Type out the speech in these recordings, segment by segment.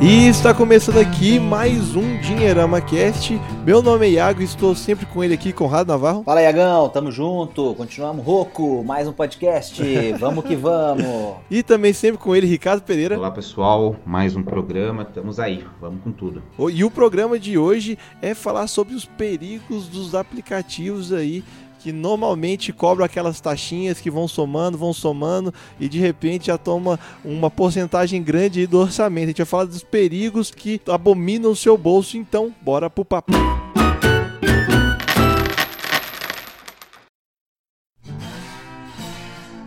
E está começando aqui mais um Dinheirama Cast. Meu nome é Iago e estou sempre com ele aqui, Conrado Navarro. Fala, Iagão, tamo junto, continuamos rouco, mais um podcast, vamos que vamos. E também sempre com ele, Ricardo Pereira. Olá pessoal, mais um programa, estamos aí, vamos com tudo. E o programa de hoje é falar sobre os perigos dos aplicativos aí que normalmente cobram aquelas taxinhas que vão somando, vão somando e de repente já toma uma porcentagem grande do orçamento. A gente vai falar dos perigos que abominam o seu bolso, então bora pro papo.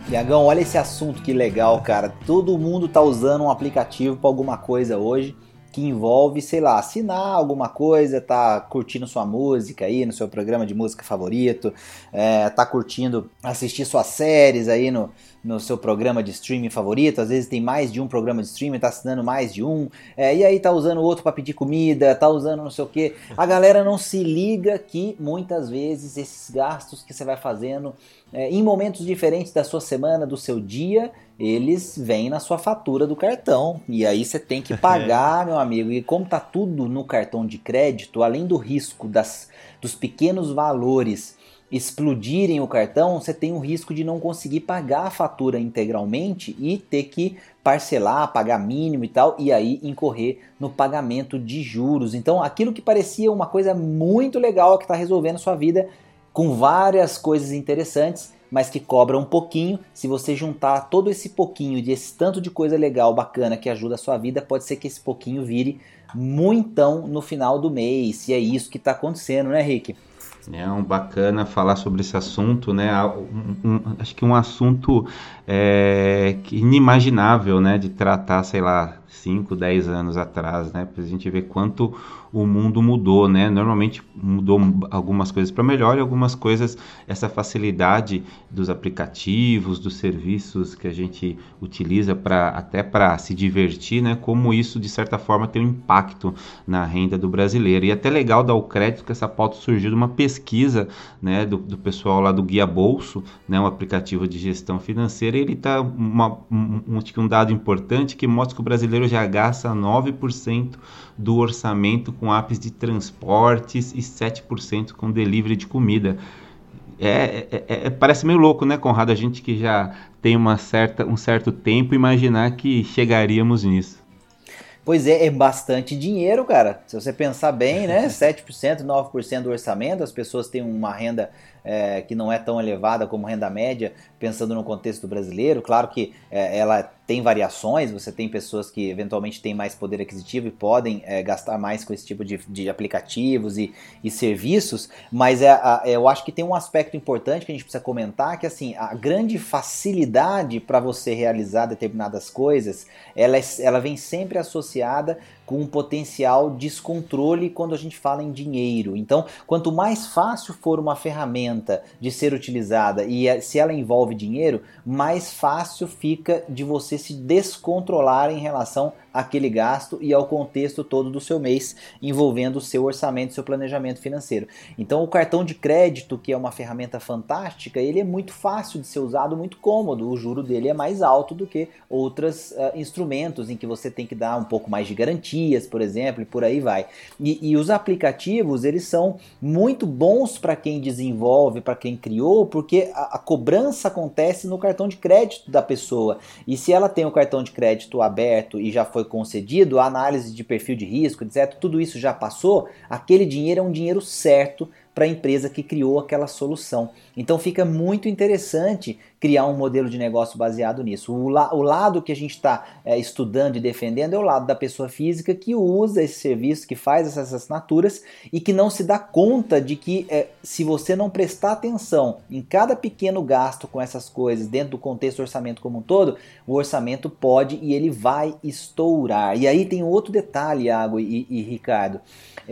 Iagão, olha esse assunto que legal, cara. Todo mundo tá usando um aplicativo para alguma coisa hoje que envolve, sei lá, assinar alguma coisa, tá curtindo sua música aí no seu programa de música favorito, é, tá curtindo assistir suas séries aí no, no seu programa de streaming favorito, às vezes tem mais de um programa de streaming, tá assinando mais de um, é, e aí tá usando outro para pedir comida, tá usando não sei o que. A galera não se liga que muitas vezes esses gastos que você vai fazendo é, em momentos diferentes da sua semana, do seu dia, eles vêm na sua fatura do cartão. E aí você tem que pagar, meu amigo. E como tá tudo no cartão de crédito, além do risco das, dos pequenos valores explodirem o cartão, você tem o risco de não conseguir pagar a fatura integralmente e ter que parcelar, pagar mínimo e tal, e aí incorrer no pagamento de juros. Então, aquilo que parecia uma coisa muito legal que está resolvendo sua vida com várias coisas interessantes, mas que cobra um pouquinho. Se você juntar todo esse pouquinho de esse tanto de coisa legal, bacana que ajuda a sua vida, pode ser que esse pouquinho vire muitão no final do mês. E é isso que está acontecendo, né, Rick? É um bacana falar sobre esse assunto, né? Um, um, acho que um assunto é, inimaginável, né? De tratar, sei lá, 5, 10 anos atrás, né? Para a gente ver quanto o mundo mudou, né? Normalmente mudou algumas coisas para melhor e algumas coisas, essa facilidade dos aplicativos, dos serviços que a gente utiliza para até para se divertir, né? Como isso de certa forma tem um impacto na renda do brasileiro. E é até legal dar o crédito que essa pauta surgiu de uma pesquisa, né? Do, do pessoal lá do Guia Bolso, né? Um aplicativo de gestão financeira. Ele tá uma, um, um, um dado importante que mostra que o brasileiro já gasta 9% do orçamento com apps de transportes e 7% com delivery de comida. É, é, é, parece meio louco, né, Conrado? A gente que já tem uma certa, um certo tempo imaginar que chegaríamos nisso. Pois é, é bastante dinheiro, cara. Se você pensar bem, né? 7%, 9% do orçamento, as pessoas têm uma renda é, que não é tão elevada como renda média, pensando no contexto brasileiro. Claro que é, ela tem variações, você tem pessoas que eventualmente têm mais poder aquisitivo e podem é, gastar mais com esse tipo de, de aplicativos e, e, serviços, mas é, a, é, eu acho que tem um aspecto importante que a gente precisa comentar, que assim, a grande facilidade para você realizar determinadas coisas, ela, é, ela vem sempre associada com um potencial descontrole quando a gente fala em dinheiro. Então, quanto mais fácil for uma ferramenta de ser utilizada e é, se ela envolve dinheiro, mais fácil fica de você se descontrolar em relação àquele gasto e ao contexto todo do seu mês envolvendo o seu orçamento, seu planejamento financeiro. Então, o cartão de crédito, que é uma ferramenta fantástica, ele é muito fácil de ser usado, muito cômodo. O juro dele é mais alto do que outros uh, instrumentos em que você tem que dar um pouco mais de garantia por exemplo, e por aí vai. E, e os aplicativos, eles são muito bons para quem desenvolve, para quem criou, porque a, a cobrança acontece no cartão de crédito da pessoa. E se ela tem o cartão de crédito aberto e já foi concedido, a análise de perfil de risco, etc., tudo isso já passou, aquele dinheiro é um dinheiro certo para a empresa que criou aquela solução. Então fica muito interessante criar um modelo de negócio baseado nisso. O, la o lado que a gente está é, estudando e defendendo é o lado da pessoa física que usa esse serviço, que faz essas assinaturas e que não se dá conta de que é, se você não prestar atenção em cada pequeno gasto com essas coisas dentro do contexto do orçamento como um todo, o orçamento pode e ele vai estourar. E aí tem outro detalhe, Iago e, e Ricardo.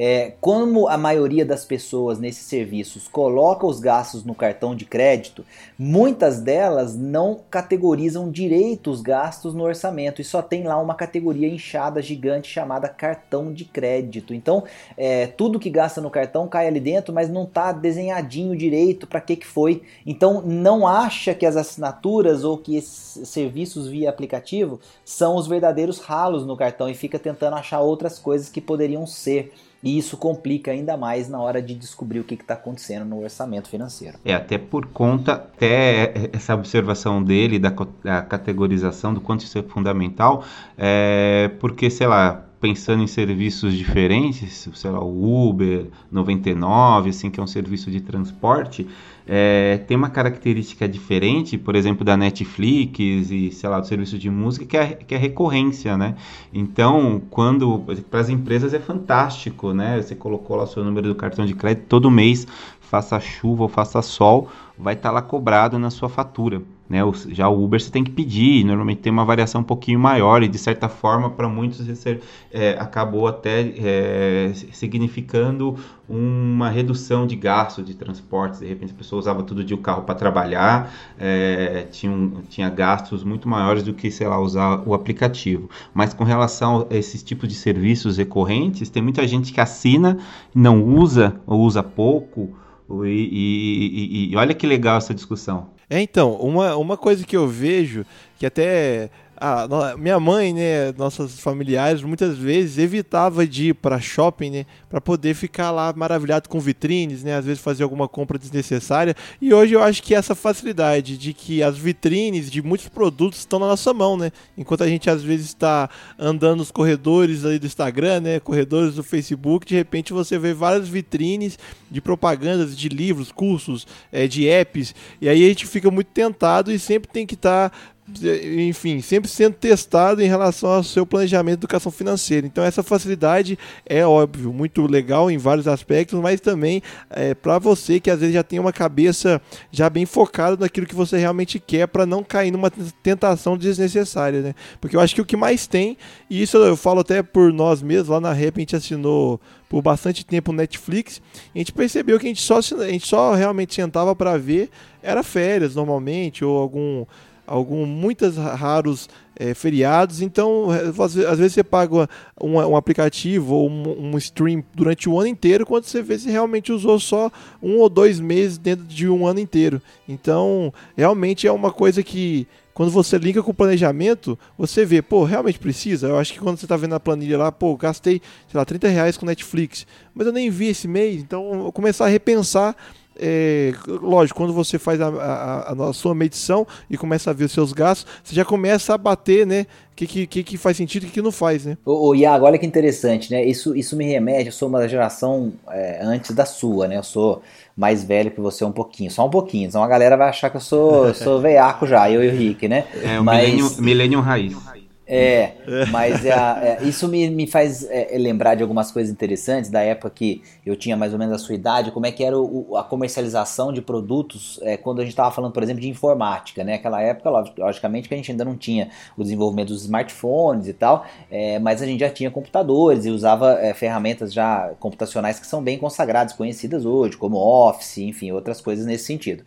É, como a maioria das pessoas nesses serviços coloca os gastos no cartão de crédito, muitas delas não categorizam direito os gastos no orçamento e só tem lá uma categoria inchada gigante chamada cartão de crédito. Então, é, tudo que gasta no cartão cai ali dentro, mas não está desenhadinho direito para que, que foi. Então, não acha que as assinaturas ou que esses serviços via aplicativo são os verdadeiros ralos no cartão e fica tentando achar outras coisas que poderiam ser. E isso complica ainda mais na hora de descobrir o que está acontecendo no orçamento financeiro. É, até por conta, até essa observação dele da, da categorização, do quanto isso é fundamental, é, porque, sei lá, pensando em serviços diferentes, sei lá, o Uber 99, assim, que é um serviço de transporte, é, tem uma característica diferente, por exemplo, da Netflix e, sei lá, do serviço de música, que é, que é recorrência, né? Então, quando, para as empresas é fantástico, né? Você colocou lá o seu número do cartão de crédito, todo mês, faça chuva ou faça sol, vai estar tá lá cobrado na sua fatura. Né? Já o Uber você tem que pedir, normalmente tem uma variação um pouquinho maior e de certa forma para muitos é, acabou até é, significando uma redução de gasto de transportes. De repente a pessoa usava todo dia o carro para trabalhar, é, tinha, tinha gastos muito maiores do que, sei lá, usar o aplicativo. Mas com relação a esses tipos de serviços recorrentes, tem muita gente que assina, não usa ou usa pouco. E, e, e, e olha que legal essa discussão. É, então, uma, uma coisa que eu vejo, que até a, minha mãe, né, nossos familiares, muitas vezes evitava de ir para shopping, né, para poder ficar lá maravilhado com vitrines, né, às vezes fazer alguma compra desnecessária. E hoje eu acho que essa facilidade de que as vitrines de muitos produtos estão na nossa mão, né, enquanto a gente às vezes está andando nos corredores aí do Instagram, né, corredores do Facebook, de repente você vê várias vitrines de propagandas de livros, cursos, é, de apps, e aí a gente fica muito tentado e sempre tem que estar tá enfim, sempre sendo testado em relação ao seu planejamento de educação financeira. Então, essa facilidade é óbvio, muito legal em vários aspectos, mas também é, para você que às vezes já tem uma cabeça já bem focada naquilo que você realmente quer para não cair numa tentação desnecessária, né? Porque eu acho que o que mais tem, e isso eu falo até por nós mesmos, lá na Rep a gente assinou por bastante tempo Netflix, a gente percebeu que a gente só, a gente só realmente sentava para ver era férias normalmente ou algum algum muitos raros é, feriados. Então, às vezes você paga um, um aplicativo ou um, um, stream durante o ano inteiro, quando você vê se realmente usou só um ou dois meses dentro de um ano inteiro. Então, realmente é uma coisa que quando você liga com o planejamento, você vê, pô, realmente precisa? Eu acho que quando você está vendo a planilha lá, pô, gastei, sei lá, 30 reais com Netflix, mas eu nem vi esse mês, então eu vou começar a repensar é, lógico, quando você faz a, a, a, sua medição e começa a ver os seus gastos, você já começa a bater, né? O que, que, que faz sentido e o que não faz, né? Ô, ô Iago, olha que interessante, né? Isso, isso me remete, eu sou uma geração é, antes da sua, né? Eu sou mais velho que você um pouquinho, só um pouquinho. Senão a galera vai achar que eu sou, sou veiaco já, eu e o Rick, né? É, o Mas... Millennium Raiz. É, mas é, é, isso me, me faz é, é, lembrar de algumas coisas interessantes da época que eu tinha mais ou menos a sua idade, como é que era o, a comercialização de produtos é, quando a gente estava falando, por exemplo, de informática, né? Aquela época, logicamente, que a gente ainda não tinha o desenvolvimento dos smartphones e tal, é, mas a gente já tinha computadores e usava ferramentas já computacionais que são bem consagradas, conhecidas hoje, como Office, enfim, outras coisas nesse sentido.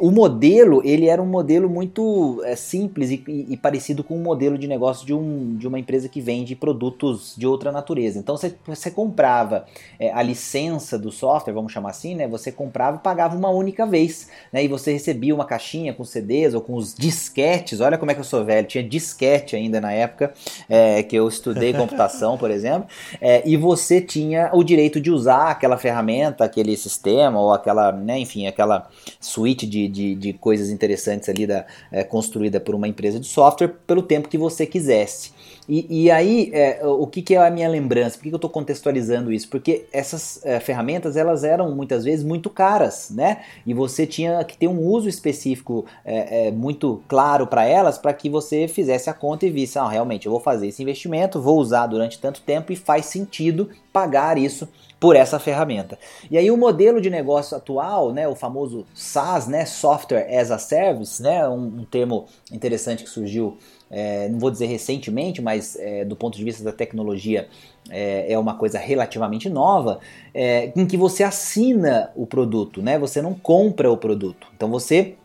o modelo, ele era um modelo muito simples e, e, e parecido com um modelo de negócio negócio de, um, de uma empresa que vende produtos de outra natureza. Então você, você comprava é, a licença do software, vamos chamar assim, né? Você comprava e pagava uma única vez, né? E você recebia uma caixinha com CDs ou com os disquetes. Olha como é que eu sou velho, tinha disquete ainda na época é, que eu estudei computação, por exemplo. É, e você tinha o direito de usar aquela ferramenta, aquele sistema ou aquela, né? Enfim, aquela suite de, de, de coisas interessantes ali da, é, construída por uma empresa de software pelo tempo que você quisesse. E, e aí, é, o que, que, é a minha lembrança? Por que, que eu estou contextualizando isso? Porque essas é, ferramentas elas eram muitas vezes muito caras, né? E você tinha que ter um uso específico é, é muito claro para elas para que você fizesse a conta e visse, ah, realmente eu vou fazer esse investimento, vou usar durante tanto tempo e faz sentido pagar isso por essa ferramenta. E aí o modelo de negócio atual, né, o famoso SaaS, né, Software as a Service, né, um, um termo interessante que surgiu é, não vou dizer recentemente, mas é, do ponto de vista da tecnologia é, é uma coisa relativamente nova, é, em que você assina o produto, né? Você não compra o produto. Então você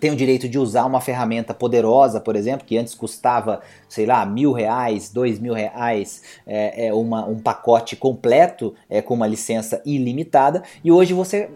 tem o direito de usar uma ferramenta poderosa, por exemplo, que antes custava, sei lá, mil reais, dois mil reais, é, é uma, um pacote completo é, com uma licença ilimitada, e hoje você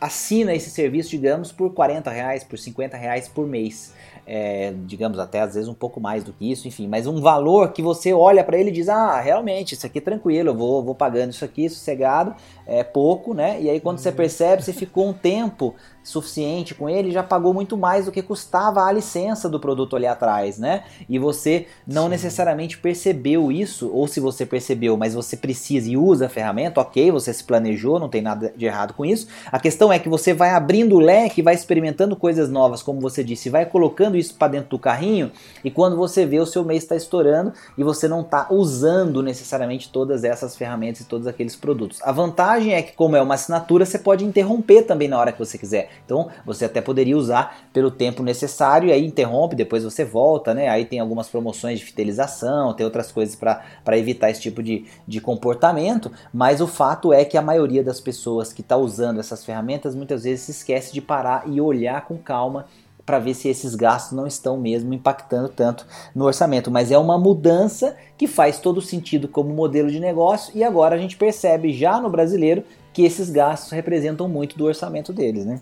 assina esse serviço, digamos, por 40 reais, por 50 reais por mês é, digamos até às vezes um pouco mais do que isso, enfim, mas um valor que você olha para ele e diz, ah, realmente, isso aqui é tranquilo, eu vou, vou pagando isso aqui, sossegado, é pouco, né? E aí quando você percebe, você ficou um tempo suficiente com ele, já pagou muito mais do que custava a licença do produto ali atrás, né? E você não Sim. necessariamente percebeu isso, ou se você percebeu, mas você precisa e usa a ferramenta, ok, você se planejou, não tem nada de errado com isso. A questão é que você vai abrindo o leque, vai experimentando coisas novas, como você disse, vai colocando isso para dentro do carrinho, e quando você vê, o seu mês está estourando e você não está usando necessariamente todas essas ferramentas e todos aqueles produtos. A vantagem é que, como é uma assinatura, você pode interromper também na hora que você quiser. Então você até poderia usar pelo tempo necessário e aí interrompe, depois você volta, né? Aí tem algumas promoções de fidelização, tem outras coisas para evitar esse tipo de, de comportamento, mas o fato é que a maioria das pessoas que está usando essas ferramentas muitas vezes se esquece de parar e olhar com calma para ver se esses gastos não estão mesmo impactando tanto no orçamento. Mas é uma mudança que faz todo sentido como modelo de negócio e agora a gente percebe já no brasileiro que esses gastos representam muito do orçamento deles, né?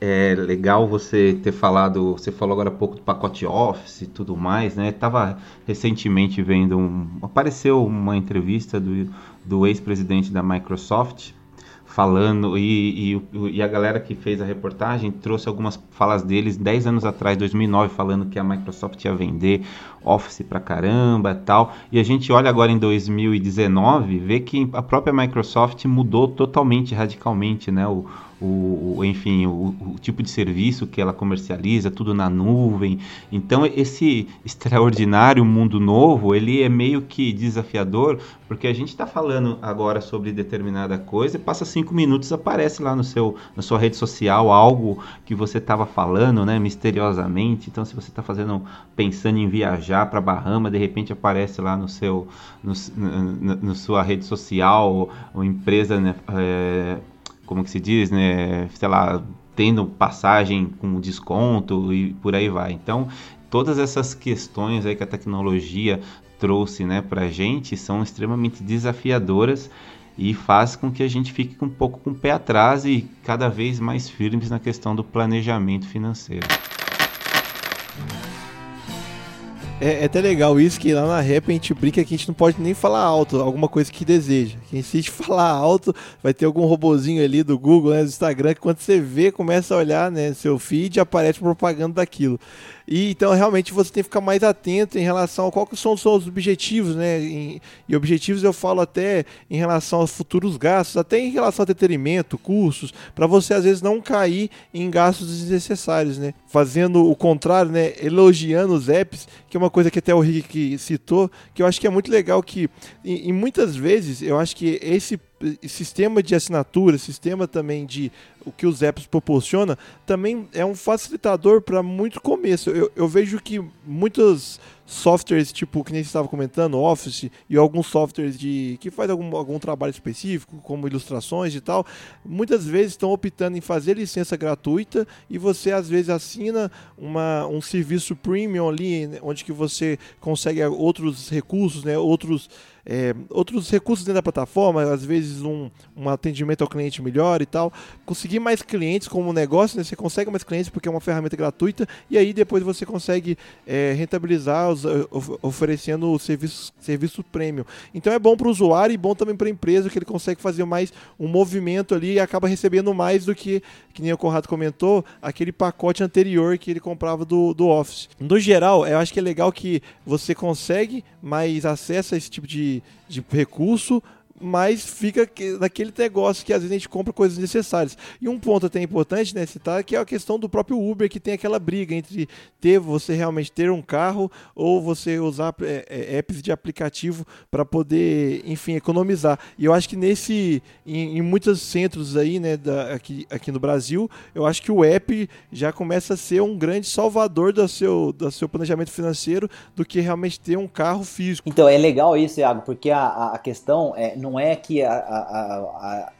É legal você ter falado, você falou agora há pouco do pacote Office e tudo mais, né? Tava recentemente vendo um, apareceu uma entrevista do, do ex-presidente da Microsoft falando e, e, e, a galera que fez a reportagem trouxe algumas falas deles 10 anos atrás, 2009, falando que a Microsoft ia vender Office pra caramba tal. E a gente olha agora em 2019, vê que a própria Microsoft mudou totalmente, radicalmente, né? O, o, enfim, o, o, tipo de serviço que ela comercializa, tudo na nuvem. Então esse extraordinário mundo novo, ele é meio que desafiador, porque a gente está falando agora sobre determinada coisa e passa cinco minutos aparece lá no seu, na sua rede social algo que você estava falando, né, misteriosamente. Então se você está fazendo, pensando em viajar para Bahama, de repente aparece lá no seu, no, sua rede social, ou empresa, né, é, como que se diz, né, sei lá, tendo passagem com desconto e por aí vai. Então, todas essas questões aí que a tecnologia trouxe, né, a gente são extremamente desafiadoras e faz com que a gente fique um pouco com o pé atrás e cada vez mais firmes na questão do planejamento financeiro. É, é, até legal isso que lá na rap a gente brinca que a gente não pode nem falar alto alguma coisa que deseja. Que se a gente falar alto, vai ter algum robozinho ali do Google, né, do Instagram, que quando você vê, começa a olhar né, seu feed aparece propaganda daquilo. E então realmente você tem que ficar mais atento em relação a quais são os seus objetivos, né? E, objetivos eu falo até em relação aos futuros gastos, até em relação ao entretenimento, cursos, para você às vezes não cair em gastos desnecessários, né? Fazendo o contrário, né? Elogiando os apps, que é uma coisa que até o Rick citou, que eu acho que é muito legal que, e, e muitas vezes, eu acho que esse sistema de assinatura, sistema também de o que os apps proporciona, também é um facilitador para muito começo. Eu, eu, vejo que muitos softwares, tipo, que nem você estava comentando, Office e alguns softwares de que faz algum, algum trabalho específico, como ilustrações e tal, muitas vezes estão optando em fazer licença gratuita e você às vezes assina uma, um serviço premium ali, onde que você consegue outros recursos, né, outros é, outros recursos dentro da plataforma, às vezes um, um atendimento ao cliente melhor e tal. Conseguir mais clientes como negócio, né? você consegue mais clientes porque é uma ferramenta gratuita e aí depois você consegue é, rentabilizar os, oferecendo o serviço, serviço premium. Então é bom para o usuário e bom também para a empresa que ele consegue fazer mais um movimento ali e acaba recebendo mais do que, que nem o Conrado comentou, aquele pacote anterior que ele comprava do, do Office. No geral, eu acho que é legal que você consegue mais acesso a esse tipo de de, recurso, mas fica naquele negócio que às vezes a gente compra coisas necessárias. E um ponto até importante, né, citar, que é a questão do próprio Uber, que tem aquela briga entre ter você realmente ter um carro ou você usar é, é, apps de aplicativo para poder, enfim, economizar. E eu acho que nesse, em, em muitos centros aí, né, da, aqui, aqui no Brasil, eu acho que o app já começa a ser um grande salvador do seu, do seu planejamento financeiro do que realmente ter um carro físico. Então é legal isso, Iago, porque a, a questão é não é que a, a, a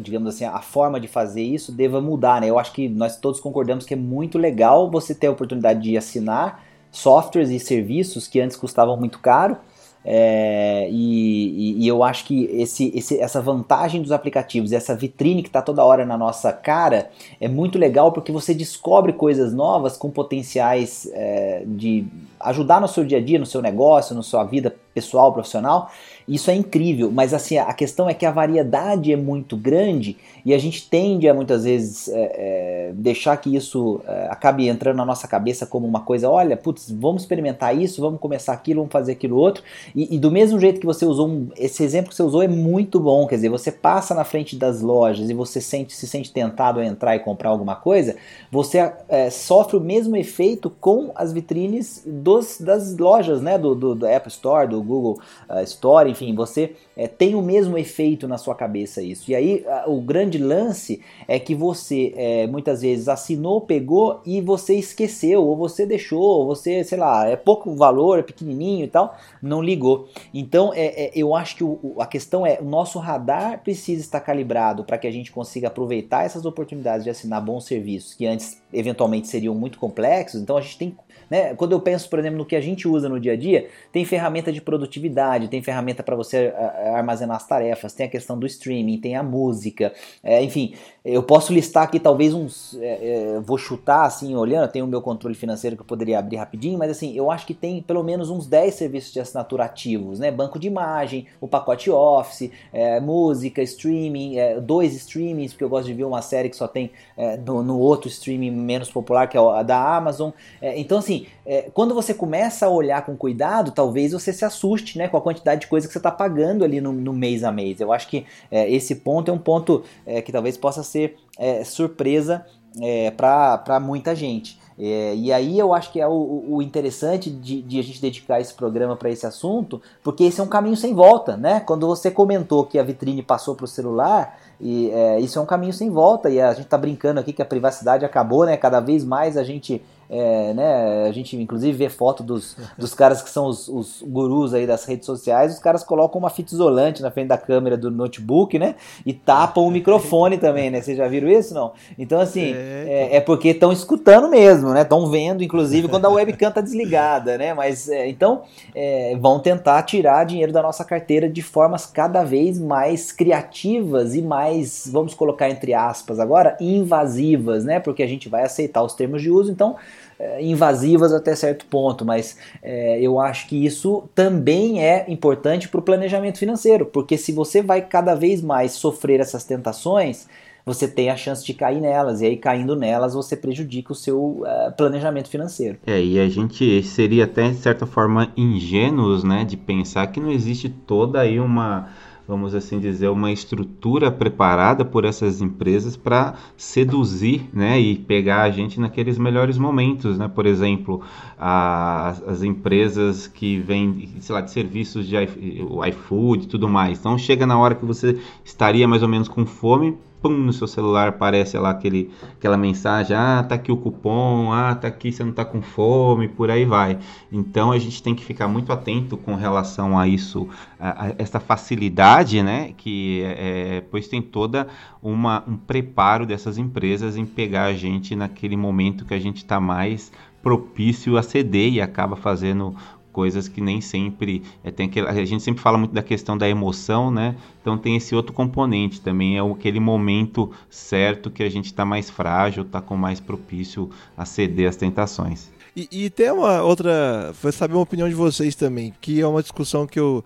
digamos assim, a forma de fazer isso deva mudar, né? Eu acho que nós todos concordamos que é muito legal você ter a oportunidade de assinar softwares e serviços que antes custavam muito caro. É, e, e, eu acho que esse, esse, essa vantagem dos aplicativos, essa vitrine que está toda hora na nossa cara, é muito legal porque você descobre coisas novas com potenciais é, de ajudar no seu dia a dia, no seu negócio, na sua vida pessoal, profissional. Isso é incrível, mas assim, a questão é que a variedade é muito grande e a gente tende a muitas vezes é, é, deixar que isso é, acabe entrando na nossa cabeça como uma coisa, olha, putz, vamos experimentar isso, vamos começar aquilo, vamos fazer aquilo outro. E, e do mesmo jeito que você usou, um, esse exemplo que você usou é muito bom, quer dizer, você passa na frente das lojas e você sente, se sente tentado a entrar e comprar alguma coisa, você é, sofre o mesmo efeito com as vitrines dos, das lojas, né, do, do, do Apple Store, do Google uh, Store, enfim, você é, tem o mesmo efeito na sua cabeça isso. E aí a, o grande lance é que você é, muitas vezes assinou, pegou e você esqueceu, ou você deixou, ou você, sei lá, é pouco valor, é pequenininho e tal, não ligou. Então é, é eu acho que o, a questão é o nosso radar precisa estar calibrado para que a gente consiga aproveitar essas oportunidades de assinar bons serviços que antes eventualmente seriam muito complexos. Então a gente tem né? Quando eu penso, por exemplo, no que a gente usa no dia a dia, tem ferramenta de produtividade, tem ferramenta para você armazenar as tarefas, tem a questão do streaming, tem a música, é, enfim, eu posso listar aqui talvez uns, é, é, vou chutar assim, olhando, tem o meu controle financeiro que eu poderia abrir rapidinho, mas assim, eu acho que tem pelo menos uns 10 serviços de assinatura ativos, né? Banco de imagem, o pacote Office, é, música, streaming, é, dois streamings, porque eu gosto de ver uma série que só tem é, no, no, outro streaming menos popular, que é a da Amazon. então assim, é, quando você começa a olhar com cuidado, talvez você se assuste né, com a quantidade de coisa que você está pagando ali no, no, mês a mês. Eu acho que é, esse ponto é um ponto é, que talvez possa ser é, surpresa é, para muita gente. É, e aí eu acho que é o, o interessante de, de, a gente dedicar esse programa para esse assunto, porque esse é um caminho sem volta, né? Quando você comentou que a vitrine passou para o celular, e é, isso é um caminho sem volta, e a gente está brincando aqui que a privacidade acabou, né? Cada vez mais a gente é, né, a gente inclusive vê foto dos, dos caras que são os, os, gurus aí das redes sociais, os caras colocam uma fita isolante na frente da câmera do notebook, né? E tapam o microfone também, né? Vocês já viram isso, não? Então, assim, é, é, é porque estão escutando mesmo, né? Estão vendo, inclusive, quando a webcam tá desligada, né? Mas, é, então, é, vão tentar tirar dinheiro da nossa carteira de formas cada vez mais criativas e mais, vamos colocar entre aspas agora, invasivas, né? Porque a gente vai aceitar os termos de uso, então é, invasivas até certo ponto, mas é, eu acho que isso também é importante para o planejamento financeiro, porque se você vai cada vez mais sofrer essas tentações, você tem a chance de cair nelas, e aí caindo nelas você prejudica o seu uh, planejamento financeiro. É, e a gente seria até de certa forma ingênuos, né, de pensar que não existe toda aí uma vamos assim dizer, uma estrutura preparada por essas empresas para seduzir né, e pegar a gente naqueles melhores momentos. Né? Por exemplo, a, as empresas que vendem, sei lá, de serviços de iFood e tudo mais. Então chega na hora que você estaria mais ou menos com fome, pum, no seu celular aparece lá aquele, aquela mensagem, ah, tá aqui o cupom, ah, tá aqui, você não tá com fome, por aí vai. Então a gente tem que ficar muito atento com relação a isso, a, a essa facilidade, né, que é, é, pois tem toda uma, um preparo dessas empresas em pegar a gente naquele momento que a gente está mais propício a ceder e acaba fazendo coisas que nem sempre é, tem aquele, a gente sempre fala muito da questão da emoção, né? Então tem esse outro componente também é aquele momento certo que a gente está mais frágil, está com mais propício a ceder às tentações. E, e tem uma outra, foi saber uma opinião de vocês também, que é uma discussão que eu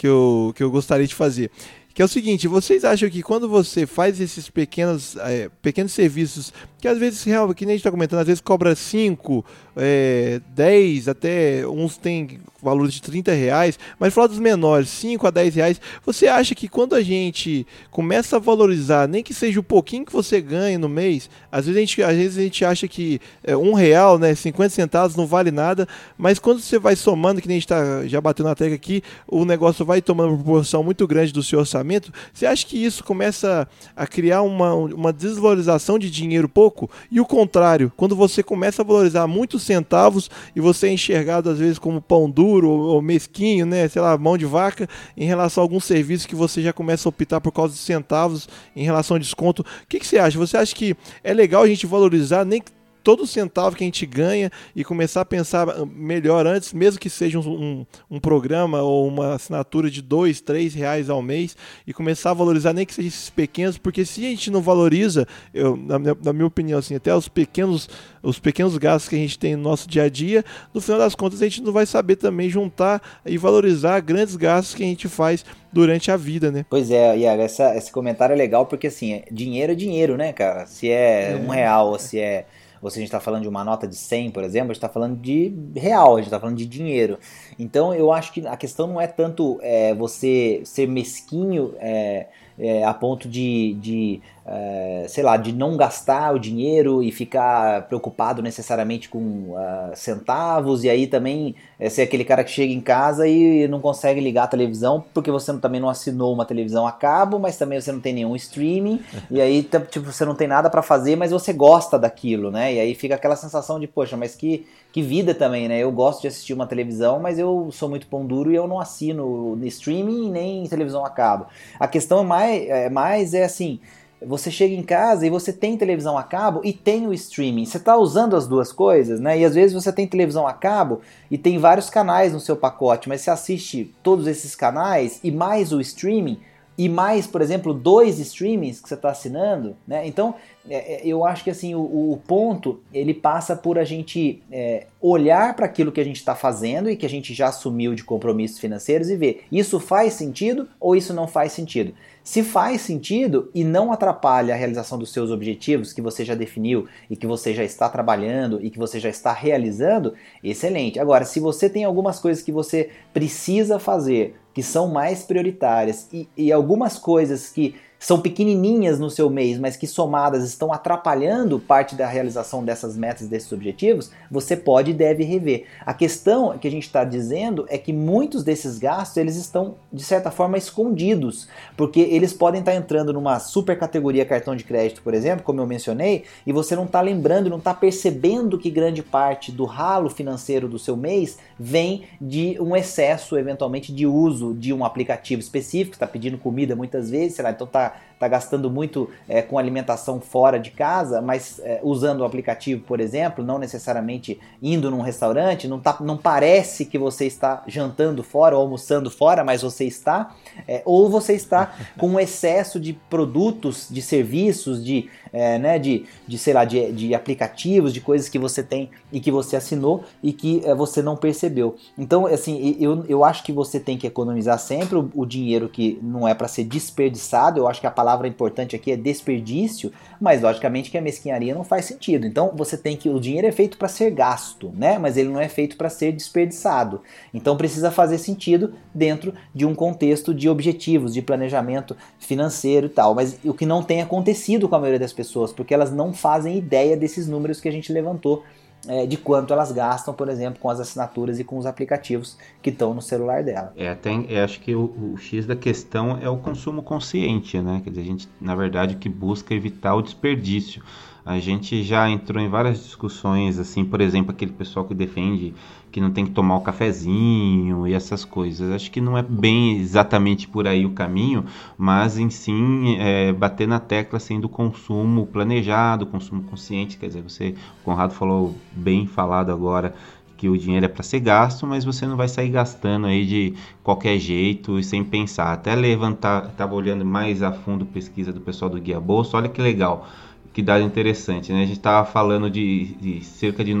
que eu, que eu gostaria de fazer. Que é o seguinte, vocês acham que quando você faz esses pequenos, é, pequenos serviços, que às vezes, real, que nem a gente está comentando, às vezes cobra 5, é, 10, até uns tem valores de 30 reais, mas falar dos menores, 5 a 10 reais, você acha que quando a gente começa a valorizar, nem que seja o pouquinho que você ganha no mês, às vezes a gente, às vezes a gente acha que é, um real, né, 50 centavos não vale nada, mas quando você vai somando, que nem a gente tá, já bateu na tecla aqui, o negócio vai tomando uma proporção muito grande do seu orçamento, você acha que isso começa a criar uma, uma desvalorização de dinheiro pouco pouco. E o contrário, quando você começa a valorizar muitos centavos e você é enxergado às vezes como pão duro ou, mesquinho, né, sei lá, mão de vaca, em relação a alguns serviços que você já começa a optar por causa de centavos em relação a desconto. O que, que você acha? Você acha que é legal a gente valorizar, nem que todo centavo que a gente ganha e começar a pensar melhor antes, mesmo que seja um, um, um, programa ou uma assinatura de dois, três reais ao mês e começar a valorizar nem que seja esses pequenos, porque se a gente não valoriza, eu, na, minha, na minha opinião, assim, até os pequenos, os pequenos gastos que a gente tem no nosso dia a dia, no final das contas a gente não vai saber também juntar e valorizar grandes gastos que a gente faz durante a vida, né? Pois é, Iago, essa, esse comentário é legal porque assim, é, dinheiro é dinheiro, né, cara? Se é, é. um real ou se é ou se a gente está falando de uma nota de 100, por exemplo, a gente está falando de real, a gente está falando de dinheiro. Então eu acho que a questão não é tanto é, você ser mesquinho é, é, a ponto de, de é, sei lá, de não gastar o dinheiro e ficar preocupado necessariamente com uh, centavos, e aí também é, ser aquele cara que chega em casa e não consegue ligar a televisão porque você também não assinou uma televisão a cabo, mas também você não tem nenhum streaming, e aí tipo, você não tem nada para fazer, mas você gosta daquilo, né? E aí fica aquela sensação de, poxa, mas que, que vida também, né? Eu gosto de assistir uma televisão, mas eu sou muito pão duro e eu não assino streaming nem televisão a cabo. A questão é mais, é, mais é assim você chega em casa e você tem televisão a cabo e tem o streaming. Você está usando as duas coisas, né? E às vezes você tem televisão a cabo e tem vários canais no seu pacote, mas você assiste todos esses canais e mais o streaming e mais, por exemplo, dois streamings que você está assinando, né? Então, é, é, eu acho que assim o, o, ponto ele passa por a gente é, olhar para aquilo que a gente está fazendo e que a gente já assumiu de compromissos financeiros e ver isso faz sentido ou isso não faz sentido. Se faz sentido e não atrapalha a realização dos seus objetivos que você já definiu e que você já está trabalhando e que você já está realizando, excelente. Agora, se você tem algumas coisas que você precisa fazer que são mais prioritárias e, e algumas coisas que são pequenininhas no seu mês, mas que somadas estão atrapalhando parte da realização dessas metas, desses objetivos, você pode e deve rever. A questão que a gente está dizendo é que muitos desses gastos eles estão de certa forma escondidos, porque eles podem estar tá entrando numa super categoria cartão de crédito, por exemplo, como eu mencionei, e você não está lembrando, não está percebendo que grande parte do ralo financeiro do seu mês vem de um excesso, eventualmente, de uso de um aplicativo específico, está pedindo comida muitas vezes, sei lá, então está para tá gastando muito é, com alimentação fora de casa, mas é, usando o aplicativo, por exemplo, não necessariamente indo num restaurante, não, tá, não parece que você está jantando fora ou almoçando fora, mas você está, é, ou você está com um excesso de produtos, de serviços, de, é, né, de, de sei lá, de, de aplicativos, de coisas que você tem e que você assinou e que é, você não percebeu. Então, assim, eu, eu acho que você tem que economizar sempre o, o dinheiro que não é para ser desperdiçado, eu acho que a palavra importante aqui é desperdício, mas logicamente que a mesquinharia não faz sentido. Então você tem que o dinheiro é feito para ser gasto, né? Mas ele não é feito para ser desperdiçado. Então precisa fazer sentido dentro de um contexto de objetivos, de planejamento financeiro e tal. Mas o que não tem acontecido com a maioria das pessoas, porque elas não fazem ideia desses números que a gente levantou é, de quanto elas gastam, por exemplo, com as assinaturas e com os aplicativos que estão no celular dela. É, tem, eu acho que o, o, X da questão é o consumo consciente, né? Quer dizer, a gente, na verdade, que busca evitar o desperdício. A gente já entrou em várias discussões, assim, por exemplo, aquele pessoal que defende que não tem que tomar o cafezinho e essas coisas. Acho que não é bem exatamente por aí o caminho, mas em sim é, bater na tecla assim, do consumo planejado, consumo consciente. Quer dizer, você, o Conrado falou bem falado agora que o dinheiro é para ser gasto, mas você não vai sair gastando aí de qualquer jeito e sem pensar. Até levantar, estava olhando mais a fundo pesquisa do pessoal do Guia Bolsa, olha que legal que dado interessante, né? A gente estava falando de, de, cerca de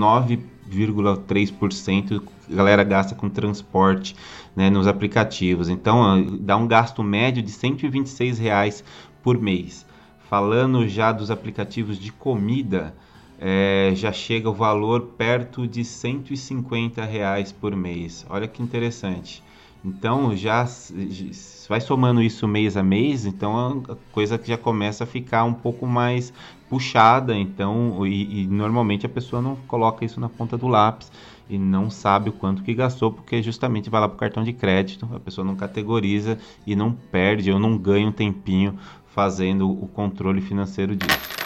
9,3% a galera gasta com transporte né, nos aplicativos. Então, dá um gasto médio de 126 reais por mês. Falando já dos aplicativos de comida, é, já chega o valor perto de 150 reais por mês. Olha que interessante. Então já vai somando isso mês a mês, então a coisa que já começa a ficar um pouco mais puxada, então e, e, normalmente a pessoa não coloca isso na ponta do lápis e não sabe o quanto que gastou, porque justamente vai lá para o cartão de crédito, a pessoa não categoriza e não perde ou não ganha um tempinho fazendo o controle financeiro disso.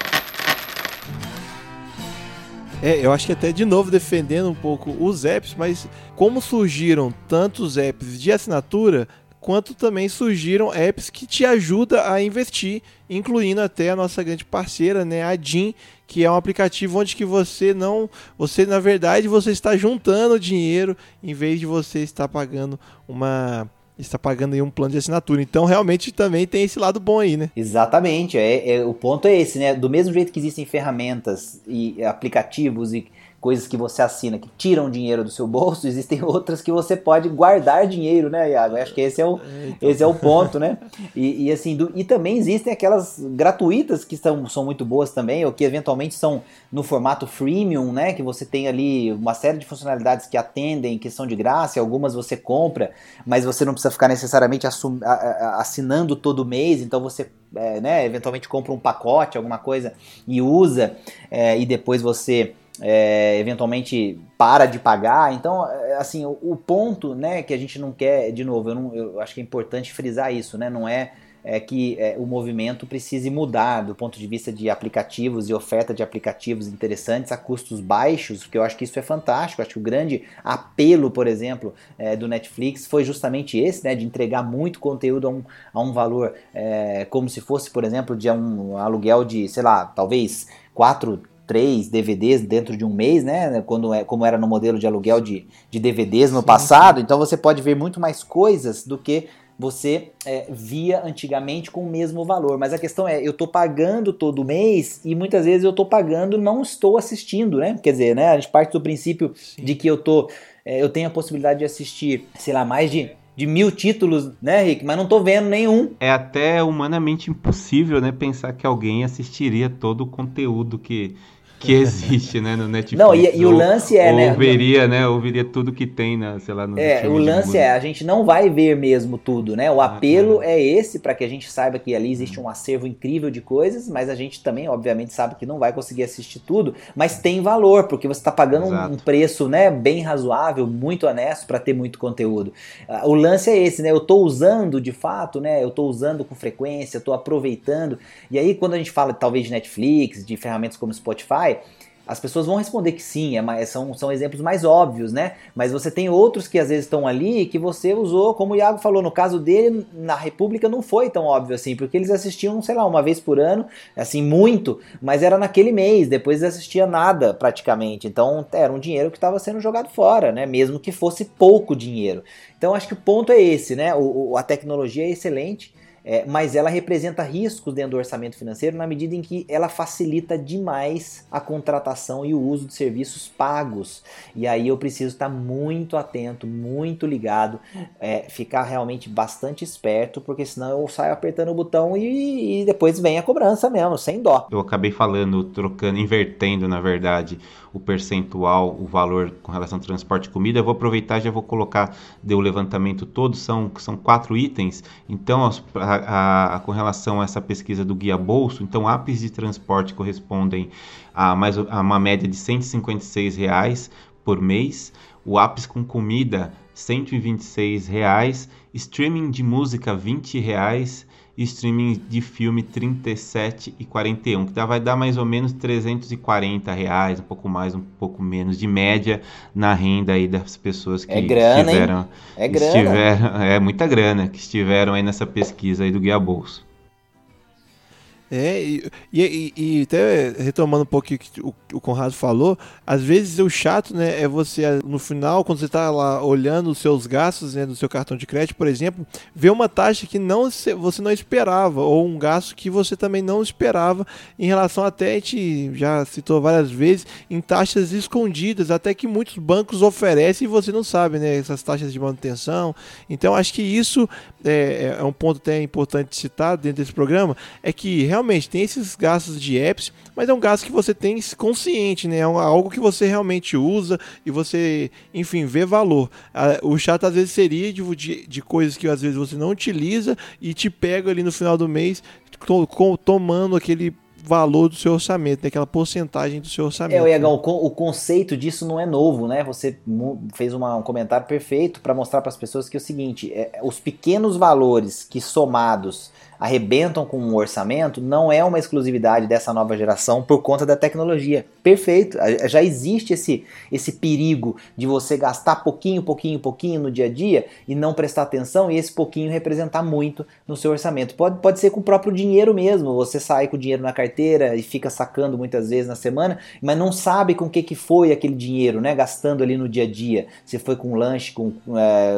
É, eu acho que até de novo defendendo um pouco os apps, mas como surgiram tantos apps de assinatura, quanto também surgiram apps que te ajudam a investir, incluindo até a nossa grande parceira, né, a DIN, que é um aplicativo onde que você não, você na verdade você está juntando dinheiro em vez de você estar pagando uma está pagando aí um plano de assinatura. Então, realmente também tem esse lado bom aí, né? Exatamente. É, é, o ponto é esse, né? Do mesmo jeito que existem ferramentas e aplicativos e coisas que você assina que tiram dinheiro do seu bolso, existem outras que você pode guardar dinheiro, né, Iago? Eu acho que esse é o, é, então. esse é o ponto, né? E, e assim, do, e também existem aquelas gratuitas que são, são muito boas também, ou que eventualmente são no formato freemium, né? Que você tem ali uma série de funcionalidades que atendem, que são de graça, e algumas você compra, mas você não precisa ficar necessariamente assum, assinando todo mês, então você é, né, eventualmente compra um pacote, alguma coisa, e usa, é, e depois você é, eventualmente para de pagar. Então, é, assim, o, o, ponto, né, que a gente não quer, de novo, eu, não, eu acho que é importante frisar isso, né, não é, é que é, o movimento precise mudar do ponto de vista de aplicativos e oferta de aplicativos interessantes a custos baixos, porque eu acho que isso é fantástico. Acho que o grande apelo, por exemplo, é, do Netflix foi justamente esse, né, de entregar muito conteúdo a um, a um valor é, como se fosse, por exemplo, de um aluguel de, sei lá, talvez 4, três DVDs dentro de um mês, né? Quando é, como era no modelo de aluguel de, de DVDs no sim, passado. Sim. Então você pode ver muito mais coisas do que você é, via antigamente com o mesmo valor. Mas a questão é, eu estou pagando todo mês e muitas vezes eu estou pagando não estou assistindo, né? Quer dizer, né? A gente parte do princípio sim. de que eu tô, é, eu tenho a possibilidade de assistir, sei lá, mais de de mil títulos, né, Rick? Mas não tô vendo nenhum. É até humanamente impossível, né, pensar que alguém assistiria todo o conteúdo que que existe, né, no Netflix. Não, e, e o lance é, ou né? Veria, né? Ou veria tudo que tem, na, sei lá, no É, o lance é, a gente não vai ver mesmo tudo, né? O ah, apelo ah, é. é esse para que a gente saiba que ali existe um acervo incrível de coisas, mas a gente também, obviamente, sabe que não vai conseguir assistir tudo, mas tem valor, porque você está pagando um, um, preço, né, bem razoável, muito honesto para ter muito conteúdo. Uh, o lance é esse, né? Eu estou usando de fato, né? Eu estou usando com frequência, estou aproveitando. E aí, quando a gente fala talvez de Netflix, de ferramentas como Spotify, as pessoas vão responder que sim, é, são, são exemplos mais óbvios, né? Mas você tem outros que às vezes estão ali que você usou, como o Iago falou, no caso dele, na República não foi tão óbvio assim, porque eles assistiam, sei lá, uma vez por ano, assim, muito, mas era naquele mês, depois eles assistiam nada praticamente. Então era um dinheiro que estava sendo jogado fora, né? Mesmo que fosse pouco dinheiro. Então acho que o ponto é esse, né? O, a tecnologia é excelente é, mas ela representa riscos dentro do orçamento financeiro na medida em que ela facilita demais a contratação e o uso de serviços pagos. E aí eu preciso estar muito atento, muito ligado, é, ficar realmente bastante esperto, porque senão eu saio apertando o botão e, e depois vem a cobrança mesmo, sem dó. Eu acabei falando, trocando, invertendo na verdade o percentual, o valor com relação ao transporte e comida. Eu vou aproveitar já vou colocar deu o levantamento todo, são, são quatro itens. Então, a, a, a, com relação a essa pesquisa do Guia Bolso, então apps de transporte correspondem a, mais, a uma média de 156 reais por mês. O apps com comida, 126 reais. Streaming de música, 20 reais streaming de filme 37 e 41, que vai dar mais ou menos 340 reais, um pouco mais, um pouco menos de média na renda aí das pessoas que é grana, estiveram, hein? É grana. Estiveram, é muita grana que estiveram aí nessa pesquisa aí do Guia Bolso. É, e, e, e, até retomando um pouco o que o, Conrado falou, às vezes o chato, né, é você, no final, quando você está lá olhando os seus gastos, né, do seu cartão de crédito, por exemplo, ver uma taxa que não você não esperava, ou um gasto que você também não esperava, em relação até, a gente já citou várias vezes, em taxas escondidas, até que muitos bancos oferecem e você não sabe, né, essas taxas de manutenção. Então, acho que isso é, é um ponto até importante citar dentro desse programa, é que realmente tem esses gastos de apps, mas é um gasto que você tem consciente, né? É algo que você realmente usa e você, enfim, vê valor. O chato às vezes seria de, de, de coisas que às vezes você não utiliza e te pega ali no final do mês to, tomando aquele valor do seu orçamento, né? aquela porcentagem do seu orçamento. É, o Iagão, o conceito disso não é novo, né? Você fez uma, um comentário perfeito para mostrar para as pessoas que é o seguinte: é, os pequenos valores que somados arrebentam com um orçamento, não é uma exclusividade dessa nova geração por conta da tecnologia. Perfeito, já existe esse, esse perigo de você gastar pouquinho, pouquinho, pouquinho no dia a dia e não prestar atenção e esse pouquinho representar muito no seu orçamento. Pode, pode ser com o próprio dinheiro mesmo, você sai com o dinheiro na carteira e fica sacando muitas vezes na semana, mas não sabe com o que, que foi aquele dinheiro, né? Gastando ali no dia a dia. Se foi com lanche, com, é,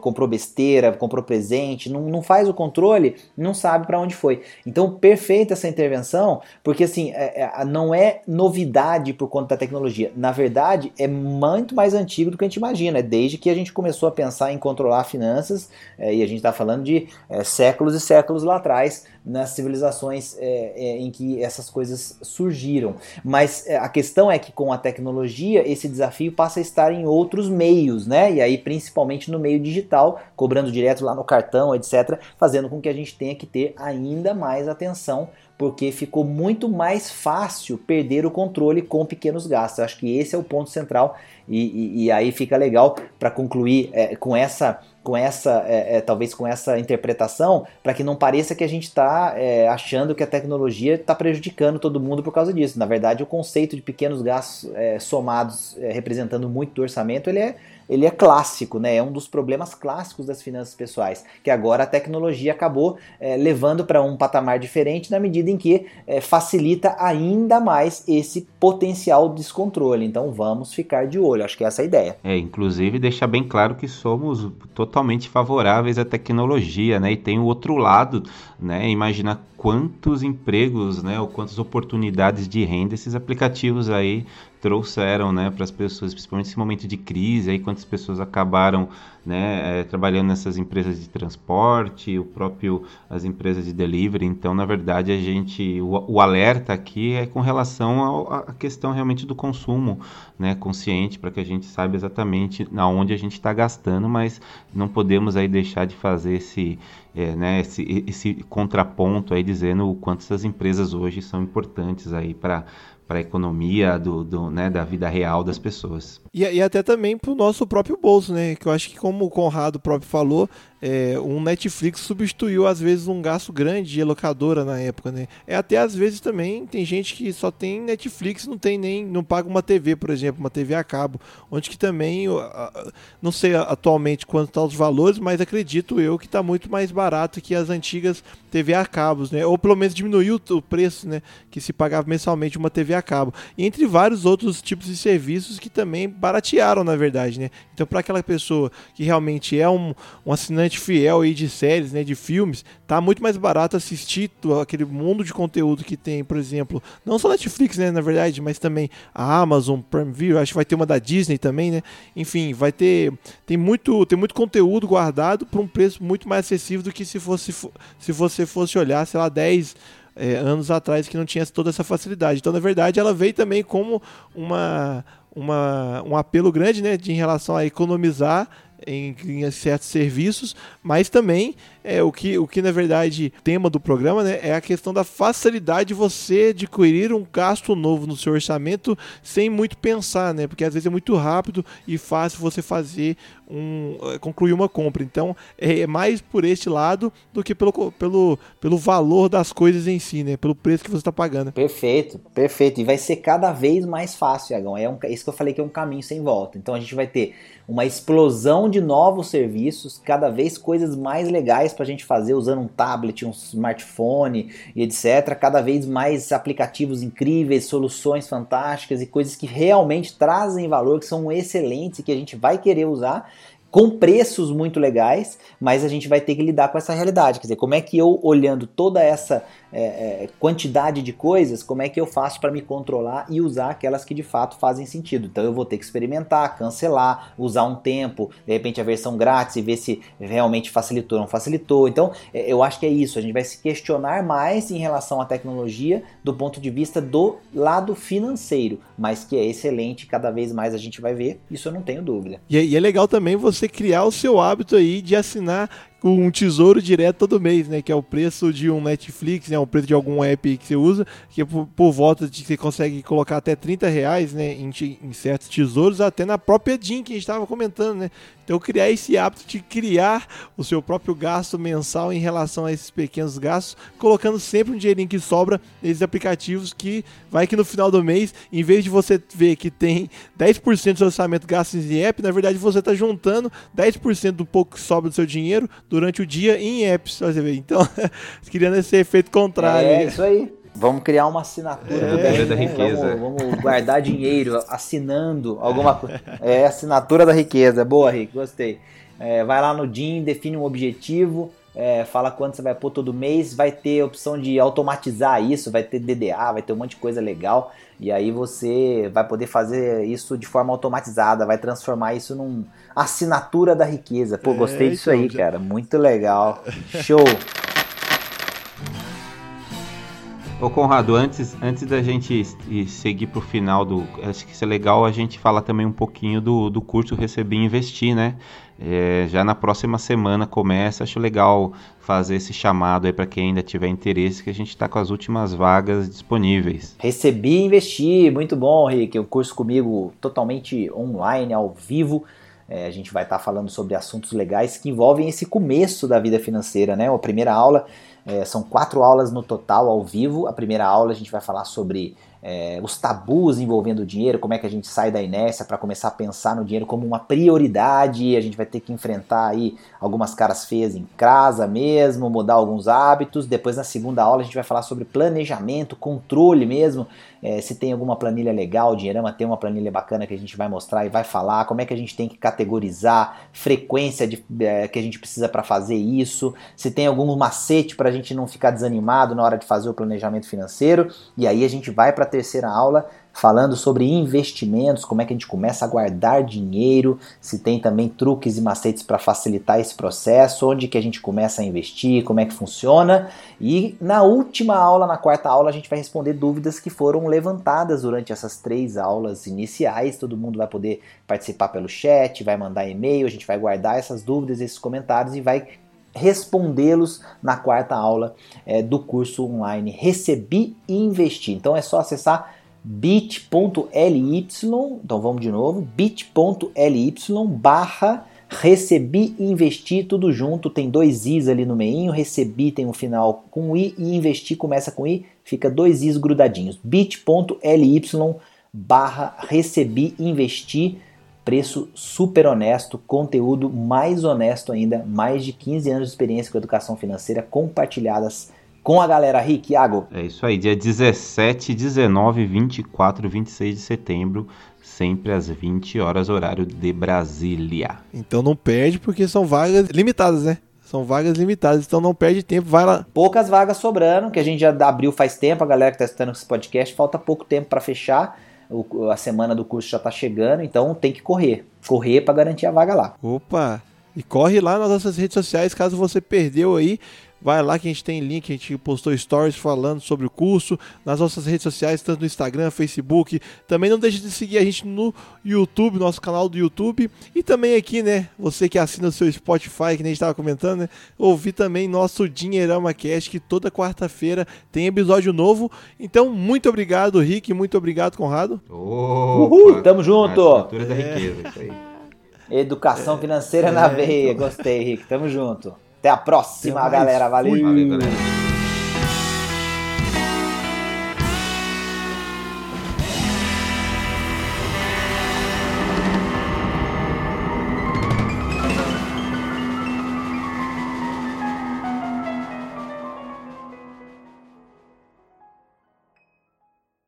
comprou besteira, comprou presente, não, não faz o controle, não sabe para onde foi. Então, perfeita essa intervenção, porque assim, é, é, não é novidade por conta da tecnologia. Na verdade, é muito mais antigo do que a gente imagina. É desde que a gente começou a pensar em controlar finanças, é, e a gente está falando de é, séculos e séculos lá atrás, nas civilizações é, é, em que essas coisas surgiram. Mas a questão é que com a tecnologia esse desafio passa a estar em outros meios, né? E aí principalmente no meio digital, cobrando direto lá no cartão, etc., fazendo com que a gente tenha que ter ainda mais atenção porque ficou muito mais fácil perder o controle com pequenos gastos. Eu acho que esse é o ponto central e, e, e aí fica legal para concluir é, com essa com essa, é, é, talvez com essa interpretação, para que não pareça que a gente está é, achando que a tecnologia está prejudicando todo mundo por causa disso. Na verdade, o conceito de pequenos gastos é, somados é, representando muito do orçamento, ele é ele é clássico, né? É um dos problemas clássicos das finanças pessoais, que agora a tecnologia acabou é, levando para um patamar diferente na medida em que é, facilita ainda mais esse potencial descontrole. Então vamos ficar de olho, acho que essa é a ideia. É, inclusive deixar bem claro que somos totalmente favoráveis à tecnologia, né? E tem o outro lado, né? Imagina quantos empregos, né, ou quantas oportunidades de renda esses aplicativos aí trouxeram, né, para as pessoas, principalmente nesse momento de crise, aí quantas pessoas acabaram, né, é, trabalhando nessas empresas de transporte, o próprio as empresas de delivery. Então, na verdade, a gente o, o alerta aqui é com relação à questão realmente do consumo, né, consciente, para que a gente saiba exatamente aonde a gente está gastando, mas não podemos aí deixar de fazer esse é, né, esse, esse contraponto aí dizendo o quanto essas empresas hoje são importantes aí para para a economia do, do, né, da vida real das pessoas. E, e até também para o nosso próprio bolso, né? Que eu acho que como o Conrado próprio falou, é, um Netflix substituiu às vezes um gasto grande de locadora na época, né? É até às vezes também tem gente que só tem Netflix, não tem nem não paga uma TV, por exemplo, uma TV a cabo, onde que também não sei atualmente quanto tá os valores, mas acredito eu que está muito mais barato que as antigas TV a cabos, né? Ou pelo menos diminuiu o preço, né? Que se pagava mensalmente uma TV a cabo. E entre vários outros tipos de serviços que também baratearam, na verdade, né? Então, para aquela pessoa que realmente é um, um assinante assinante fiel aí de séries, né, de filmes, tá muito mais barato assistir aquele mundo de conteúdo que tem, por exemplo, não só Netflix, né, na verdade, mas também a Amazon, Prime Video, acho que vai ter uma da Disney também, né? Enfim, vai ter tem muito tem muito conteúdo guardado por um preço muito mais acessível do que se fosse se você fosse olhar, sei lá, 10 é, anos atrás que não tinha toda essa facilidade. Então, na verdade, ela veio também como uma, uma, um apelo grande né, de, em relação a economizar em, em certos serviços, mas também é o que, o que na verdade tema do programa né, é a questão da facilidade de você adquirir um gasto novo no seu orçamento sem muito pensar, né? Porque às vezes é muito rápido e fácil você fazer um eh, concluir uma compra. Então é mais por este lado do que pelo, pelo, pelo valor das coisas em si, né? Pelo preço que você está pagando. Perfeito, perfeito. E vai ser cada vez mais fácil, Agão. É um, isso que eu falei que é um caminho sem volta. Então a gente vai ter uma explosão de novos serviços, cada vez coisas mais legais para a gente fazer usando um tablet, um smartphone e etc. Cada vez mais aplicativos incríveis, soluções fantásticas e coisas que realmente trazem valor, que são excelentes e que a gente vai querer usar com preços muito legais, mas a gente vai ter que lidar com essa realidade. Quer dizer, como é que eu, olhando toda essa é, é, quantidade de coisas, como é que eu faço para me controlar e usar aquelas que de fato fazem sentido? Então eu vou ter que experimentar, cancelar, usar um tempo, de repente a versão grátis e ver se realmente facilitou ou não facilitou. Então é, eu acho que é isso, a gente vai se questionar mais em relação à tecnologia do ponto de vista do lado financeiro, mas que é excelente, cada vez mais a gente vai ver, isso eu não tenho dúvida. E, é, e é legal também você criar o seu hábito aí de assinar um tesouro direto todo mês, né? Que é o preço de um Netflix, né? O preço de algum app que você usa, que é por, por volta de você consegue colocar até 30 reais, né? Em, em certos tesouros, até na própria DIN que a gente estava comentando, né? Então criar esse hábito de criar o seu próprio gasto mensal em relação a esses pequenos gastos, colocando sempre um dinheirinho que sobra nesses aplicativos que vai que no final do mês, em vez de você ver que tem 10% do seu orçamento gasto em app, na verdade você está juntando 10% do pouco que sobra do seu dinheiro durante o dia em apps, você ver. Então, criando esse efeito contrário. É, isso aí. Vamos criar uma assinatura É, do bem, da né? riqueza. Vamos, vamos guardar dinheiro assinando alguma coisa. É, assinatura da riqueza. Boa, Rick, gostei. É, vai lá no DIN, define um objetivo, é, fala quanto você vai pôr todo mês, vai ter opção de automatizar isso, vai ter DDA, vai ter um monte de coisa legal, e aí você vai poder fazer isso de forma automatizada, vai transformar isso num assinatura da riqueza. Pô, É, gostei disso então, aí, já- cara, muito legal. Show. Ô Conrado, antes, antes da gente seguir pro final do. Acho que isso é legal a gente falar também um pouquinho do, do curso Receber e Investir, né? É, já na próxima semana começa, acho legal fazer esse chamado aí para quem ainda tiver interesse, que a gente está com as últimas vagas disponíveis. Recebi e investi, muito bom, Rick. O curso comigo totalmente online, ao vivo. É, a gente vai estar falando sobre assuntos legais que envolvem esse começo da vida financeira, né? A primeira aula é, são quatro aulas no total ao vivo. A primeira aula a gente vai falar sobre é, os tabus envolvendo o dinheiro, como é que a gente sai da inércia para começar a pensar no dinheiro como uma prioridade. A gente vai ter que enfrentar aí algumas caras feias em casa mesmo, mudar alguns hábitos. Depois na segunda aula a gente vai falar sobre planejamento, controle mesmo. É, se tem alguma planilha legal, o Dinheirama tem uma planilha bacana que a gente vai mostrar e vai falar como é que a gente tem que categorizar, frequência de, é, que a gente precisa para fazer isso, se tem algum macete para a gente não ficar desanimado na hora de fazer o planejamento financeiro. E aí a gente vai para a terceira aula falando sobre investimentos, como é que a gente começa a guardar dinheiro, se tem também truques e macetes para facilitar esse processo, onde que a gente começa a investir, como é que funciona. E na última aula, na quarta aula, a gente vai responder dúvidas que foram levantadas durante essas três aulas iniciais. Todo mundo vai poder participar pelo chat, vai mandar e-mail, a gente vai guardar essas dúvidas, esses comentários e vai respondê-los na quarta aula é, do curso online Recebi e Investi. Então é só acessar bit.ly, então vamos de novo, bit.ly barra recebi e investi tudo junto, tem dois i's ali no meio, recebi tem um final com i e investi começa com i, fica dois i's grudadinhos, bit.ly barra recebi investi preço super honesto, conteúdo mais honesto ainda, mais de 15 anos de experiência com educação financeira compartilhadas com a galera Rick, Iago. É isso aí, dia 17, 19, 24 e 26 de setembro, sempre às 20 horas, horário de Brasília. Então não perde porque são vagas limitadas, né? São vagas limitadas, então não perde tempo, vai lá. Poucas vagas sobrando, que a gente já abriu faz tempo, a galera que está escutando esse podcast, falta pouco tempo para fechar. O, a semana do curso já está chegando, então tem que correr. Correr para garantir a vaga lá. Opa! E corre lá nas nossas redes sociais, caso você perdeu aí. Vai lá que a gente tem link, a gente postou stories falando sobre o curso nas nossas redes sociais, tanto no Instagram, Facebook. Também não deixe de seguir a gente no YouTube, nosso canal do YouTube. E também aqui, né? Você que assina o seu Spotify, que nem a gente estava comentando, né? Ouvir também nosso Dinheirama Cast, que toda quarta-feira tem episódio novo. Então, muito obrigado, Rick. Muito obrigado, Conrado. Uhul, tamo junto. Da riqueza, isso aí. Educação financeira na É, veia. então. Gostei, Rick. Tamo junto. Até a próxima, Até galera. Valeu. Valeu, galera.